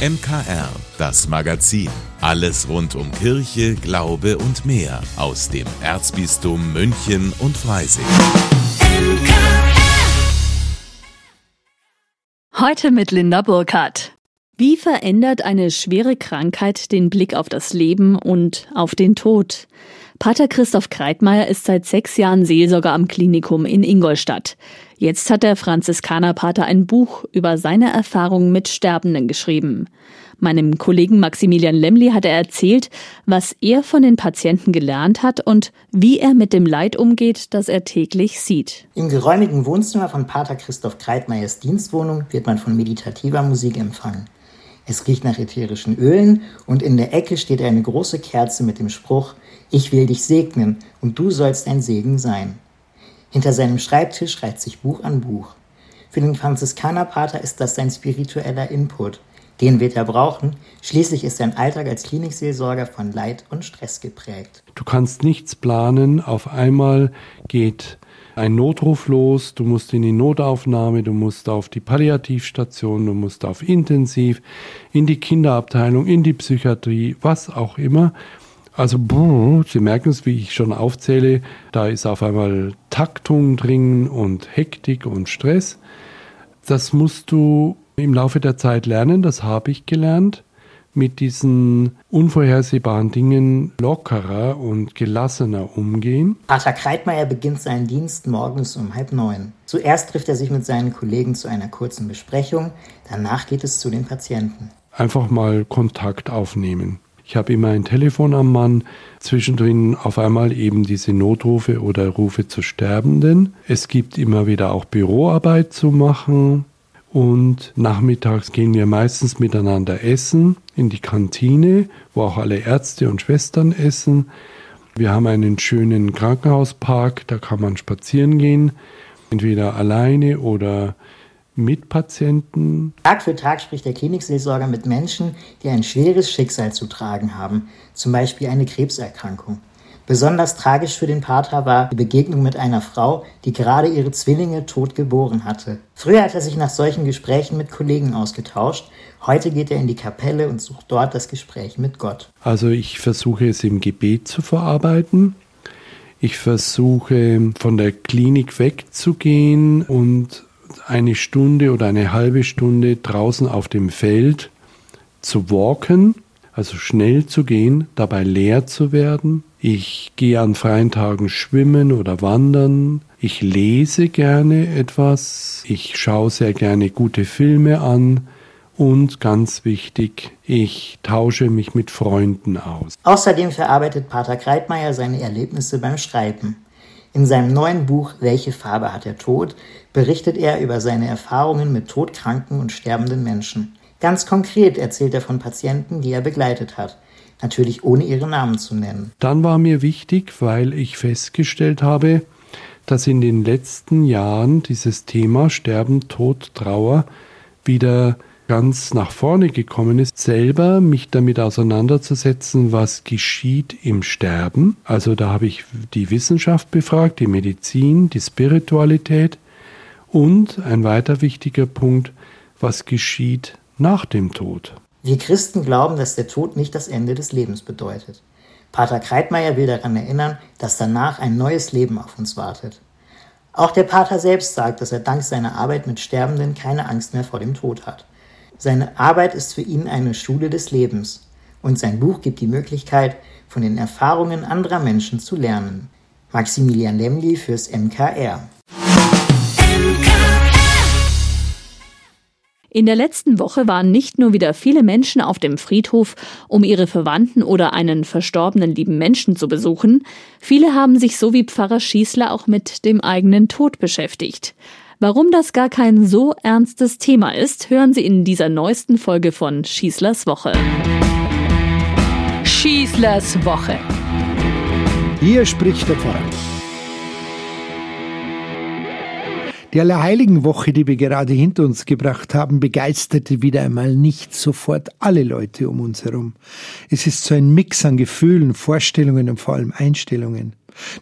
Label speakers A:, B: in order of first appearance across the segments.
A: MKR, das Magazin. Alles rund um Kirche, Glaube und mehr aus dem Erzbistum München und Freising.
B: Heute mit Linda Burkhardt. Wie verändert eine schwere Krankheit den Blick auf das Leben und auf den Tod? Pater Christoph Kreitmeier ist seit sechs Jahren Seelsorger am Klinikum in Ingolstadt. Jetzt hat der Franziskanerpater ein Buch über seine Erfahrungen mit Sterbenden geschrieben. Meinem Kollegen Maximilian Lemli hat er erzählt, was er von den Patienten gelernt hat und wie er mit dem Leid umgeht, das er täglich sieht.
C: Im geräumigen Wohnzimmer von Pater Christoph Kreitmeiers Dienstwohnung wird man von meditativer Musik empfangen. Es riecht nach ätherischen Ölen und in der Ecke steht eine große Kerze mit dem Spruch, ich will dich segnen und du sollst ein Segen sein. Hinter seinem Schreibtisch reiht sich Buch an Buch. Für den Franziskanerpater ist das sein spiritueller Input. Den wird er brauchen. Schließlich ist sein Alltag als Klinikseelsorger von Leid und Stress geprägt.
D: Du kannst nichts planen. Auf einmal geht ein Notruf los, du musst in die Notaufnahme, du musst auf die Palliativstation, du musst auf Intensiv, in die Kinderabteilung, in die Psychiatrie, was auch immer. Also, Sie merken es, wie ich schon aufzähle, da ist auf einmal Taktung drin und Hektik und Stress. Das musst du im Laufe der Zeit lernen, das habe ich gelernt mit diesen unvorhersehbaren Dingen lockerer und gelassener umgehen.
C: Pater Kreitmeier beginnt seinen Dienst morgens um halb neun. Zuerst trifft er sich mit seinen Kollegen zu einer kurzen Besprechung, danach geht es zu den Patienten.
D: Einfach mal Kontakt aufnehmen. Ich habe immer ein Telefon am Mann, zwischendrin auf einmal eben diese Notrufe oder Rufe zu Sterbenden. Es gibt immer wieder auch Büroarbeit zu machen, und nachmittags gehen wir meistens miteinander essen in die Kantine, wo auch alle Ärzte und Schwestern essen. Wir haben einen schönen Krankenhauspark, da kann man spazieren gehen, entweder alleine oder mit Patienten.
C: Tag für Tag spricht der Klinikseelsorger mit Menschen, die ein schweres Schicksal zu tragen haben, zum Beispiel eine Krebserkrankung. Besonders tragisch für den Pater war die Begegnung mit einer Frau, die gerade ihre Zwillinge tot geboren hatte. Früher hat er sich nach solchen Gesprächen mit Kollegen ausgetauscht. Heute geht er in die Kapelle und sucht dort das Gespräch mit Gott.
D: Also ich versuche es im Gebet zu verarbeiten. Ich versuche von der Klinik wegzugehen und eine Stunde oder eine halbe Stunde draußen auf dem Feld zu walken, also schnell zu gehen, dabei leer zu werden, ich gehe an freien Tagen schwimmen oder wandern. Ich lese gerne etwas. Ich schaue sehr gerne gute Filme an. Und ganz wichtig, ich tausche mich mit Freunden aus.
C: Außerdem verarbeitet Pater Kreitmeier seine Erlebnisse beim Schreiben. In seinem neuen Buch Welche Farbe hat der Tod berichtet er über seine Erfahrungen mit todkranken und sterbenden Menschen. Ganz konkret erzählt er von Patienten, die er begleitet hat natürlich ohne ihre Namen zu nennen.
D: Dann war mir wichtig, weil ich festgestellt habe, dass in den letzten Jahren dieses Thema Sterben, Tod, Trauer wieder ganz nach vorne gekommen ist, selber mich damit auseinanderzusetzen, was geschieht im Sterben. Also da habe ich die Wissenschaft befragt, die Medizin, die Spiritualität und ein weiter wichtiger Punkt, was geschieht nach dem Tod.
C: Wir Christen glauben, dass der Tod nicht das Ende des Lebens bedeutet. Pater Kreitmeier will daran erinnern, dass danach ein neues Leben auf uns wartet. Auch der Pater selbst sagt, dass er dank seiner Arbeit mit Sterbenden keine Angst mehr vor dem Tod hat. Seine Arbeit ist für ihn eine Schule des Lebens und sein Buch gibt die Möglichkeit, von den Erfahrungen anderer Menschen zu lernen. Maximilian Lemli fürs MKR.
B: In der letzten Woche waren nicht nur wieder viele Menschen auf dem Friedhof, um ihre Verwandten oder einen verstorbenen lieben Menschen zu besuchen, viele haben sich so wie Pfarrer Schießler auch mit dem eigenen Tod beschäftigt. Warum das gar kein so ernstes Thema ist, hören Sie in dieser neuesten Folge von Schießlers Woche.
E: Schießlers Woche.
F: Hier spricht der Pfarrer. Die Allerheiligenwoche, die wir gerade hinter uns gebracht haben, begeisterte wieder einmal nicht sofort alle Leute um uns herum. Es ist so ein Mix an Gefühlen, Vorstellungen und vor allem Einstellungen.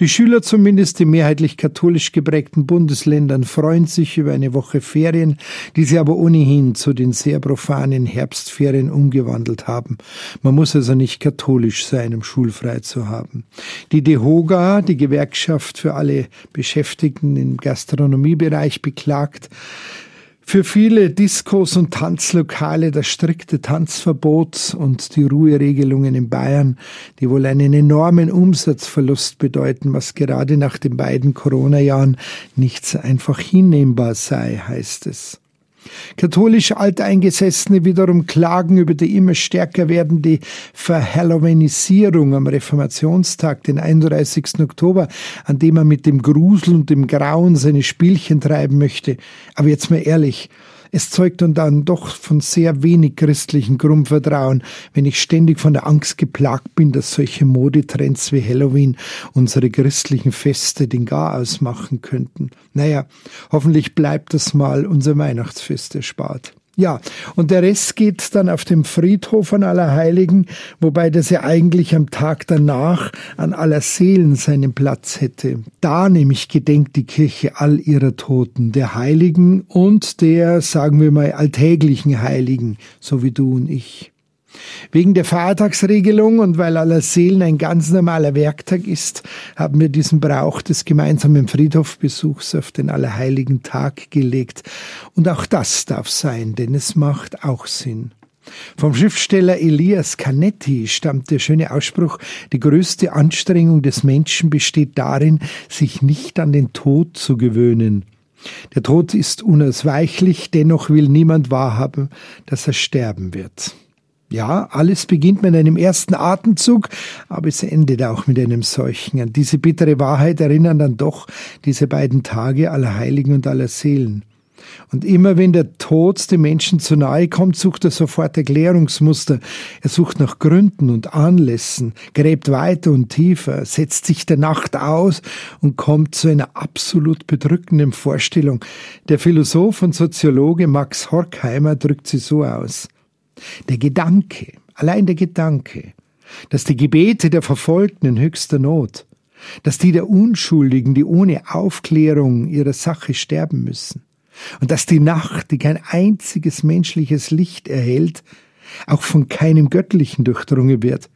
F: Die Schüler zumindest in mehrheitlich katholisch geprägten Bundesländern freuen sich über eine Woche Ferien, die sie aber ohnehin zu den sehr profanen Herbstferien umgewandelt haben. Man muss also nicht katholisch sein, um schulfrei zu haben. Die DEHOGA, die Gewerkschaft für alle Beschäftigten im Gastronomiebereich, beklagt, für viele Diskos und Tanzlokale das strikte Tanzverbot und die Ruheregelungen in Bayern, die wohl einen enormen Umsatzverlust bedeuten, was gerade nach den beiden Corona-Jahren nicht so einfach hinnehmbar sei, heißt es. Katholisch Alteingesessene wiederum klagen über die immer stärker werdende Verhallowenisierung am Reformationstag, den 31. Oktober, an dem man mit dem Grusel und dem Grauen seine Spielchen treiben möchte. Aber jetzt mal ehrlich, es zeugt dann doch von sehr wenig christlichem Grundvertrauen, wenn ich ständig von der Angst geplagt bin, dass solche Modetrends wie Halloween unsere christlichen Feste den Garaus machen könnten. Naja, hoffentlich bleibt das mal unser Weihnachtsfest erspart. Ja, und der Rest geht dann auf dem Friedhof an Allerheiligen, wobei das ja eigentlich am Tag danach an aller Seelen seinen Platz hätte. Da nämlich gedenkt die Kirche all ihrer Toten, der Heiligen und der, sagen wir mal, alltäglichen Heiligen, so wie du und ich. Wegen der Feiertagsregelung und weil aller Seelen ein ganz normaler Werktag ist, haben wir diesen Brauch des gemeinsamen Friedhofbesuchs auf den Allerheiligen Tag gelegt. Und auch das darf sein, denn es macht auch Sinn. Vom Schriftsteller Elias Canetti stammt der schöne Ausspruch, die größte Anstrengung des Menschen besteht darin, sich nicht an den Tod zu gewöhnen. Der Tod ist unausweichlich, dennoch will niemand wahrhaben, dass er sterben wird. Ja, alles beginnt mit einem ersten Atemzug, aber es endet auch mit einem solchen. An diese bittere Wahrheit erinnern dann doch diese beiden Tage aller Heiligen und aller Seelen. Und immer wenn der Tod dem Menschen zu nahe kommt, sucht er sofort Erklärungsmuster. Er sucht nach Gründen und Anlässen, gräbt weiter und tiefer, setzt sich der Nacht aus und kommt zu einer absolut bedrückenden Vorstellung. Der Philosoph und Soziologe Max Horkheimer drückt sie so aus. Der Gedanke, allein der Gedanke, dass die Gebete der Verfolgten in höchster Not, dass die der Unschuldigen, die ohne Aufklärung ihrer Sache sterben müssen, und dass die Nacht, die kein einziges menschliches Licht erhält, auch von keinem Göttlichen durchdrungen wird.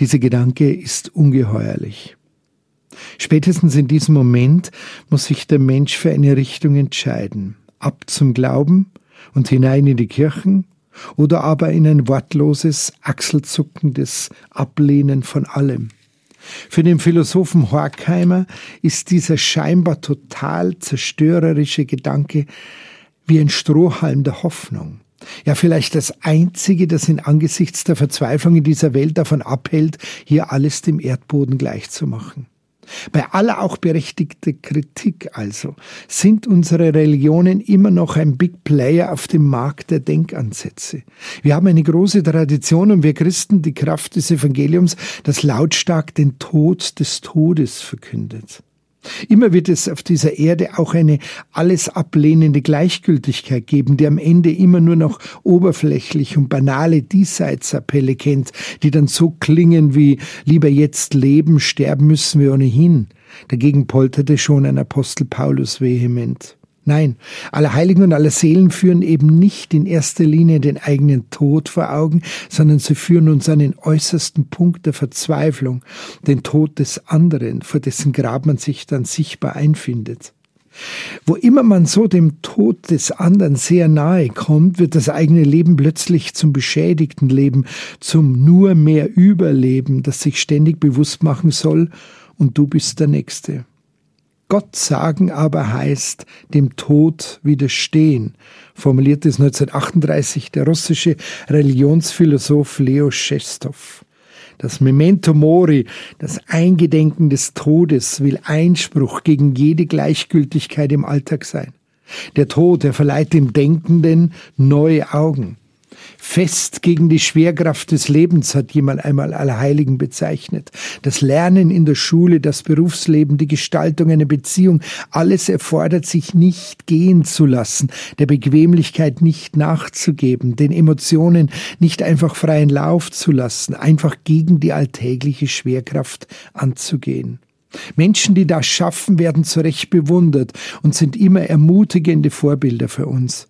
F: Dieser Gedanke ist ungeheuerlich. Spätestens in diesem Moment muss sich der Mensch für eine Richtung entscheiden. Ab zum Glauben und hinein in die Kirchen oder aber in ein wortloses, achselzuckendes Ablehnen von allem. Für den Philosophen Horkheimer ist dieser scheinbar total zerstörerische Gedanke wie ein Strohhalm der Hoffnung. Ja, vielleicht das Einzige, das ihn angesichts der Verzweiflung in dieser Welt davon abhält, hier alles dem Erdboden gleichzumachen. Bei aller auch berechtigter Kritik also sind unsere Religionen immer noch ein Big Player auf dem Markt der Denkansätze. Wir haben eine große Tradition und wir Christen die Kraft des Evangeliums, das lautstark den Tod des Todes verkündet. Immer wird es auf dieser Erde auch eine alles ablehnende Gleichgültigkeit geben, die am Ende immer nur noch oberflächlich und banale Diesseitsappelle kennt, die dann so klingen wie lieber jetzt leben, sterben müssen wir ohnehin. Dagegen polterte schon ein Apostel Paulus vehement. Nein, alle Heiligen und alle Seelen führen eben nicht in erster Linie den eigenen Tod vor Augen, sondern sie führen uns an den äußersten Punkt der Verzweiflung, den Tod des anderen, vor dessen Grab man sich dann sichtbar einfindet. Wo immer man so dem Tod des anderen sehr nahe kommt, wird das eigene Leben plötzlich zum beschädigten Leben, zum nur mehr Überleben, das sich ständig bewusst machen soll, und du bist der Nächste. Gott sagen aber heißt dem Tod widerstehen, formulierte es 1938 der russische Religionsphilosoph Leo Schestow. Das Memento Mori, das Eingedenken des Todes, will Einspruch gegen jede Gleichgültigkeit im Alltag sein. Der Tod, er verleiht dem Denkenden neue Augen. Fest gegen die Schwerkraft des Lebens hat jemand einmal Allerheiligen bezeichnet. Das Lernen in der Schule, das Berufsleben, die Gestaltung einer Beziehung, alles erfordert sich nicht gehen zu lassen, der Bequemlichkeit nicht nachzugeben, den Emotionen nicht einfach freien Lauf zu lassen, einfach gegen die alltägliche Schwerkraft anzugehen. Menschen, die das schaffen, werden zu Recht bewundert und sind immer ermutigende Vorbilder für uns.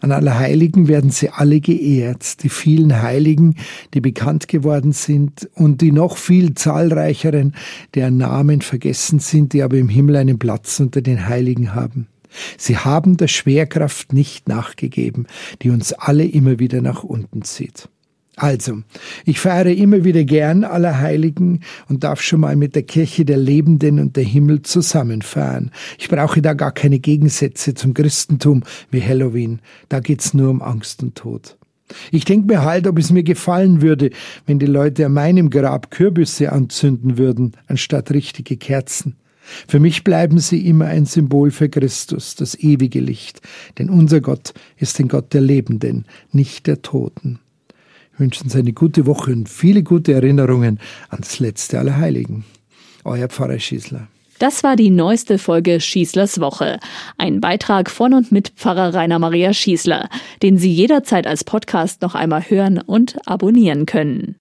F: An Allerheiligen werden sie alle geehrt, die vielen Heiligen, die bekannt geworden sind und die noch viel zahlreicheren, deren Namen vergessen sind, die aber im Himmel einen Platz unter den Heiligen haben. Sie haben der Schwerkraft nicht nachgegeben, die uns alle immer wieder nach unten zieht. Also, ich feiere immer wieder gern Allerheiligen und darf schon mal mit der Kirche der Lebenden und der Himmel zusammenfeiern. Ich brauche da gar keine Gegensätze zum Christentum wie Halloween. Da geht's nur um Angst und Tod. Ich denke mir halt, ob es mir gefallen würde, wenn die Leute an meinem Grab Kürbisse anzünden würden, anstatt richtige Kerzen. Für mich bleiben sie immer ein Symbol für Christus, das ewige Licht, denn unser Gott ist ein Gott der Lebenden, nicht der Toten wünschen Sie eine gute Woche und viele gute Erinnerungen ans letzte aller Heiligen. Euer Pfarrer Schießler.
B: Das war die neueste Folge Schießlers Woche. Ein Beitrag von und mit Pfarrer Rainer Maria Schießler, den Sie jederzeit als Podcast noch einmal hören und abonnieren können.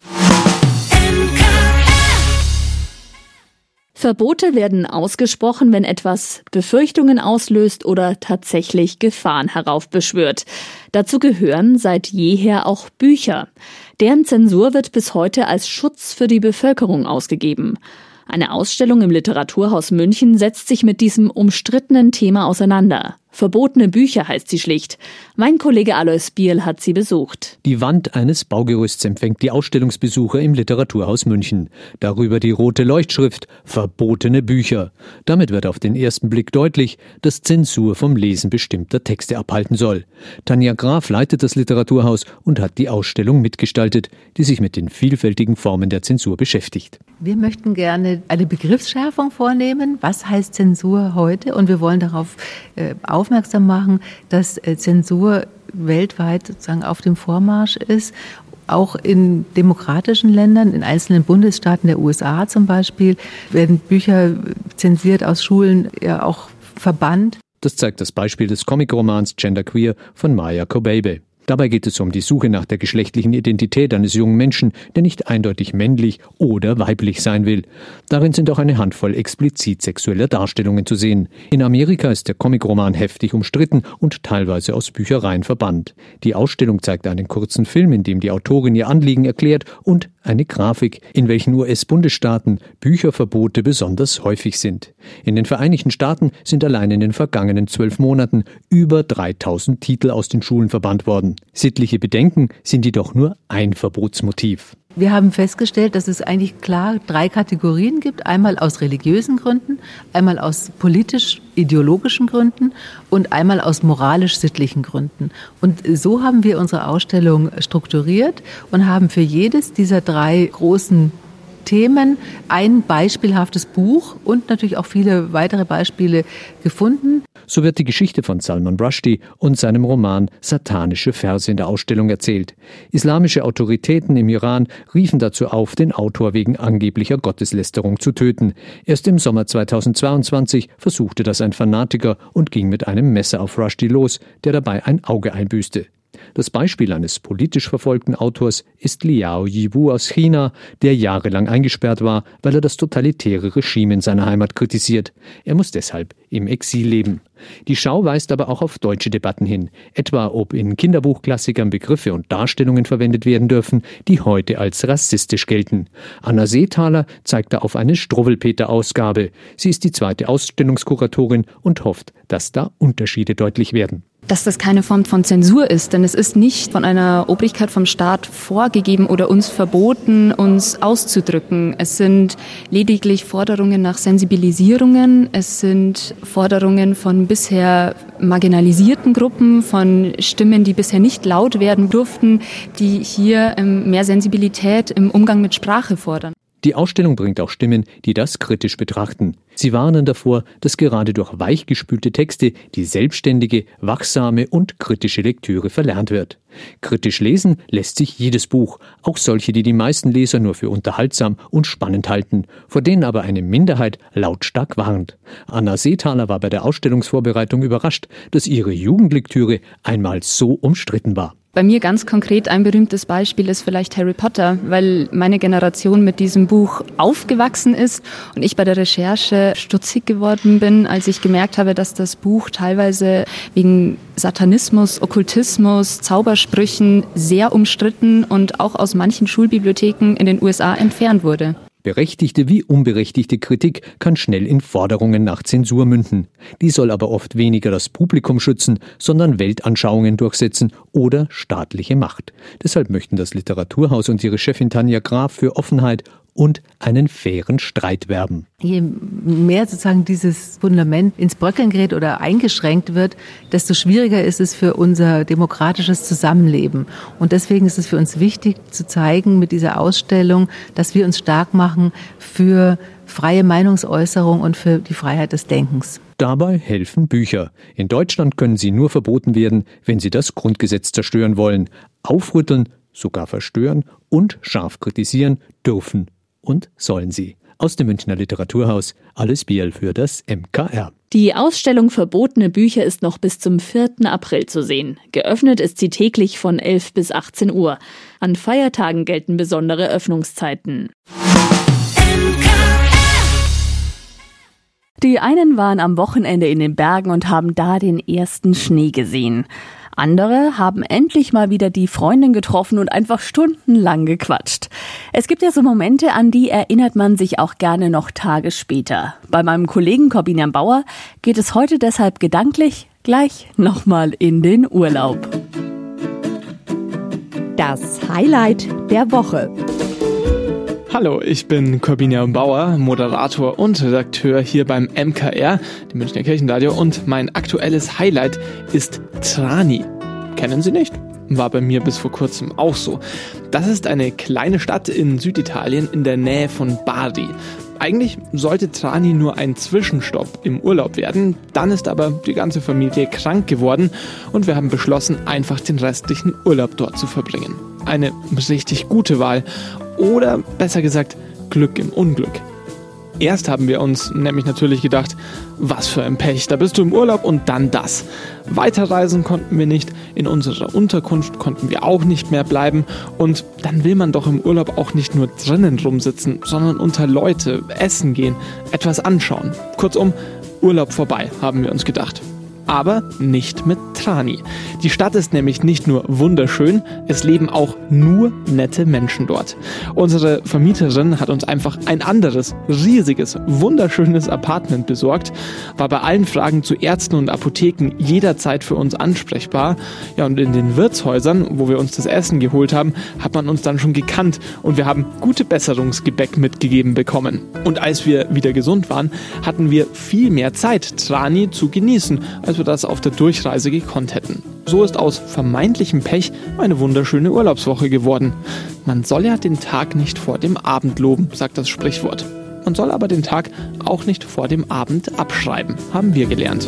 B: Verbote werden ausgesprochen, wenn etwas Befürchtungen auslöst oder tatsächlich Gefahren heraufbeschwört. Dazu gehören seit jeher auch Bücher. Deren Zensur wird bis heute als Schutz für die Bevölkerung ausgegeben. Eine Ausstellung im Literaturhaus München setzt sich mit diesem umstrittenen Thema auseinander. Verbotene Bücher heißt sie schlicht. Mein Kollege Alois Biel hat sie besucht.
E: Die Wand eines Baugerüsts empfängt die Ausstellungsbesucher im Literaturhaus München. Darüber die rote Leuchtschrift Verbotene Bücher. Damit wird auf den ersten Blick deutlich, dass Zensur vom Lesen bestimmter Texte abhalten soll. Tanja Graf leitet das Literaturhaus und hat die Ausstellung mitgestaltet, die sich mit den vielfältigen Formen der Zensur beschäftigt.
G: Wir möchten gerne eine Begriffsschärfung vornehmen. Was heißt Zensur heute? Und wir wollen darauf äh, aufmerksam machen, dass äh, Zensur weltweit sozusagen auf dem Vormarsch ist auch in demokratischen Ländern, in einzelnen Bundesstaaten der USA zum Beispiel, werden Bücher zensiert aus Schulen ja auch verbannt.
E: Das zeigt das Beispiel des Comicromans Genderqueer von Maya Kobabe. Dabei geht es um die Suche nach der geschlechtlichen Identität eines jungen Menschen, der nicht eindeutig männlich oder weiblich sein will. Darin sind auch eine Handvoll explizit sexueller Darstellungen zu sehen. In Amerika ist der Comicroman heftig umstritten und teilweise aus Büchereien verbannt. Die Ausstellung zeigt einen kurzen Film, in dem die Autorin ihr Anliegen erklärt und eine Grafik, in welchen US-Bundesstaaten Bücherverbote besonders häufig sind. In den Vereinigten Staaten sind allein in den vergangenen zwölf Monaten über 3000 Titel aus den Schulen verbannt worden. Sittliche Bedenken sind jedoch nur ein Verbotsmotiv.
G: Wir haben festgestellt, dass es eigentlich klar drei Kategorien gibt. Einmal aus religiösen Gründen, einmal aus politisch-ideologischen Gründen und einmal aus moralisch-sittlichen Gründen. Und so haben wir unsere Ausstellung strukturiert und haben für jedes dieser drei großen Themen ein beispielhaftes Buch und natürlich auch viele weitere Beispiele gefunden.
E: So wird die Geschichte von Salman Rushdie und seinem Roman Satanische Verse in der Ausstellung erzählt. Islamische Autoritäten im Iran riefen dazu auf, den Autor wegen angeblicher Gotteslästerung zu töten. Erst im Sommer 2022 versuchte das ein Fanatiker und ging mit einem Messer auf Rushdie los, der dabei ein Auge einbüßte. Das Beispiel eines politisch verfolgten Autors ist Liao Yiwu aus China, der jahrelang eingesperrt war, weil er das totalitäre Regime in seiner Heimat kritisiert. Er muss deshalb im Exil leben. Die Schau weist aber auch auf deutsche Debatten hin, etwa ob in Kinderbuchklassikern Begriffe und Darstellungen verwendet werden dürfen, die heute als rassistisch gelten. Anna Seethaler zeigt da auf eine Struwwelpeter-Ausgabe. Sie ist die zweite Ausstellungskuratorin und hofft, dass da Unterschiede deutlich werden
H: dass das keine Form von Zensur ist, denn es ist nicht von einer Obrigkeit vom Staat vorgegeben oder uns verboten, uns auszudrücken. Es sind lediglich Forderungen nach Sensibilisierungen, es sind Forderungen von bisher marginalisierten Gruppen, von Stimmen, die bisher nicht laut werden durften, die hier ähm, mehr Sensibilität im Umgang mit Sprache fordern.
E: Die Ausstellung bringt auch Stimmen, die das kritisch betrachten. Sie warnen davor, dass gerade durch weichgespülte Texte die selbstständige, wachsame und kritische Lektüre verlernt wird. Kritisch lesen lässt sich jedes Buch, auch solche, die die meisten Leser nur für unterhaltsam und spannend halten, vor denen aber eine Minderheit lautstark warnt. Anna Seethaler war bei der Ausstellungsvorbereitung überrascht, dass ihre Jugendlektüre einmal so umstritten war.
H: Bei mir ganz konkret ein berühmtes Beispiel ist vielleicht Harry Potter, weil meine Generation mit diesem Buch aufgewachsen ist und ich bei der Recherche stutzig geworden bin, als ich gemerkt habe, dass das Buch teilweise wegen Satanismus, Okkultismus, Zaubersprüchen sehr umstritten und auch aus manchen Schulbibliotheken in den USA entfernt wurde.
E: Berechtigte wie unberechtigte Kritik kann schnell in Forderungen nach Zensur münden. Die soll aber oft weniger das Publikum schützen, sondern Weltanschauungen durchsetzen oder staatliche Macht. Deshalb möchten das Literaturhaus und ihre Chefin Tanja Graf für Offenheit und einen fairen Streit werben.
G: Je mehr sozusagen dieses Fundament ins Bröckeln gerät oder eingeschränkt wird, desto schwieriger ist es für unser demokratisches Zusammenleben. Und deswegen ist es für uns wichtig zu zeigen mit dieser Ausstellung, dass wir uns stark machen für freie Meinungsäußerung und für die Freiheit des Denkens.
E: Dabei helfen Bücher. In Deutschland können sie nur verboten werden, wenn sie das Grundgesetz zerstören wollen. Aufrütteln, sogar verstören und scharf kritisieren dürfen und sollen sie. Aus dem Münchner Literaturhaus alles Biel für das MKR.
B: Die Ausstellung Verbotene Bücher ist noch bis zum 4. April zu sehen. Geöffnet ist sie täglich von 11 bis 18 Uhr. An Feiertagen gelten besondere Öffnungszeiten. Die einen waren am Wochenende in den Bergen und haben da den ersten Schnee gesehen. Andere haben endlich mal wieder die Freundin getroffen und einfach stundenlang gequatscht. Es gibt ja so Momente, an die erinnert man sich auch gerne noch Tage später. Bei meinem Kollegen Corbinian Bauer geht es heute deshalb gedanklich gleich nochmal in den Urlaub.
I: Das Highlight der Woche.
J: Hallo, ich bin Corbinian Bauer, Moderator und Redakteur hier beim MKR, dem Münchner Kirchenradio, und mein aktuelles Highlight ist Trani. Kennen Sie nicht? War bei mir bis vor kurzem auch so. Das ist eine kleine Stadt in Süditalien in der Nähe von Bari. Eigentlich sollte Trani nur ein Zwischenstopp im Urlaub werden, dann ist aber die ganze Familie krank geworden und wir haben beschlossen, einfach den restlichen Urlaub dort zu verbringen. Eine richtig gute Wahl oder besser gesagt Glück im Unglück. Erst haben wir uns nämlich natürlich gedacht, was für ein Pech, da bist du im Urlaub und dann das. Weiterreisen konnten wir nicht, in unserer Unterkunft konnten wir auch nicht mehr bleiben und dann will man doch im Urlaub auch nicht nur drinnen rumsitzen, sondern unter Leute, essen gehen, etwas anschauen. Kurzum, Urlaub vorbei, haben wir uns gedacht aber nicht mit Trani. Die Stadt ist nämlich nicht nur wunderschön, es leben auch nur nette Menschen dort. Unsere Vermieterin hat uns einfach ein anderes, riesiges, wunderschönes Apartment besorgt, war bei allen Fragen zu Ärzten und Apotheken jederzeit für uns ansprechbar. Ja, und in den Wirtshäusern, wo wir uns das Essen geholt haben, hat man uns dann schon gekannt und wir haben gute Besserungsgebäck mitgegeben bekommen. Und als wir wieder gesund waren, hatten wir viel mehr Zeit, Trani zu genießen, als das auf der Durchreise gekonnt hätten. So ist aus vermeintlichem Pech eine wunderschöne Urlaubswoche geworden. Man soll ja den Tag nicht vor dem Abend loben, sagt das Sprichwort. Man soll aber den Tag auch nicht vor dem Abend abschreiben, haben wir gelernt.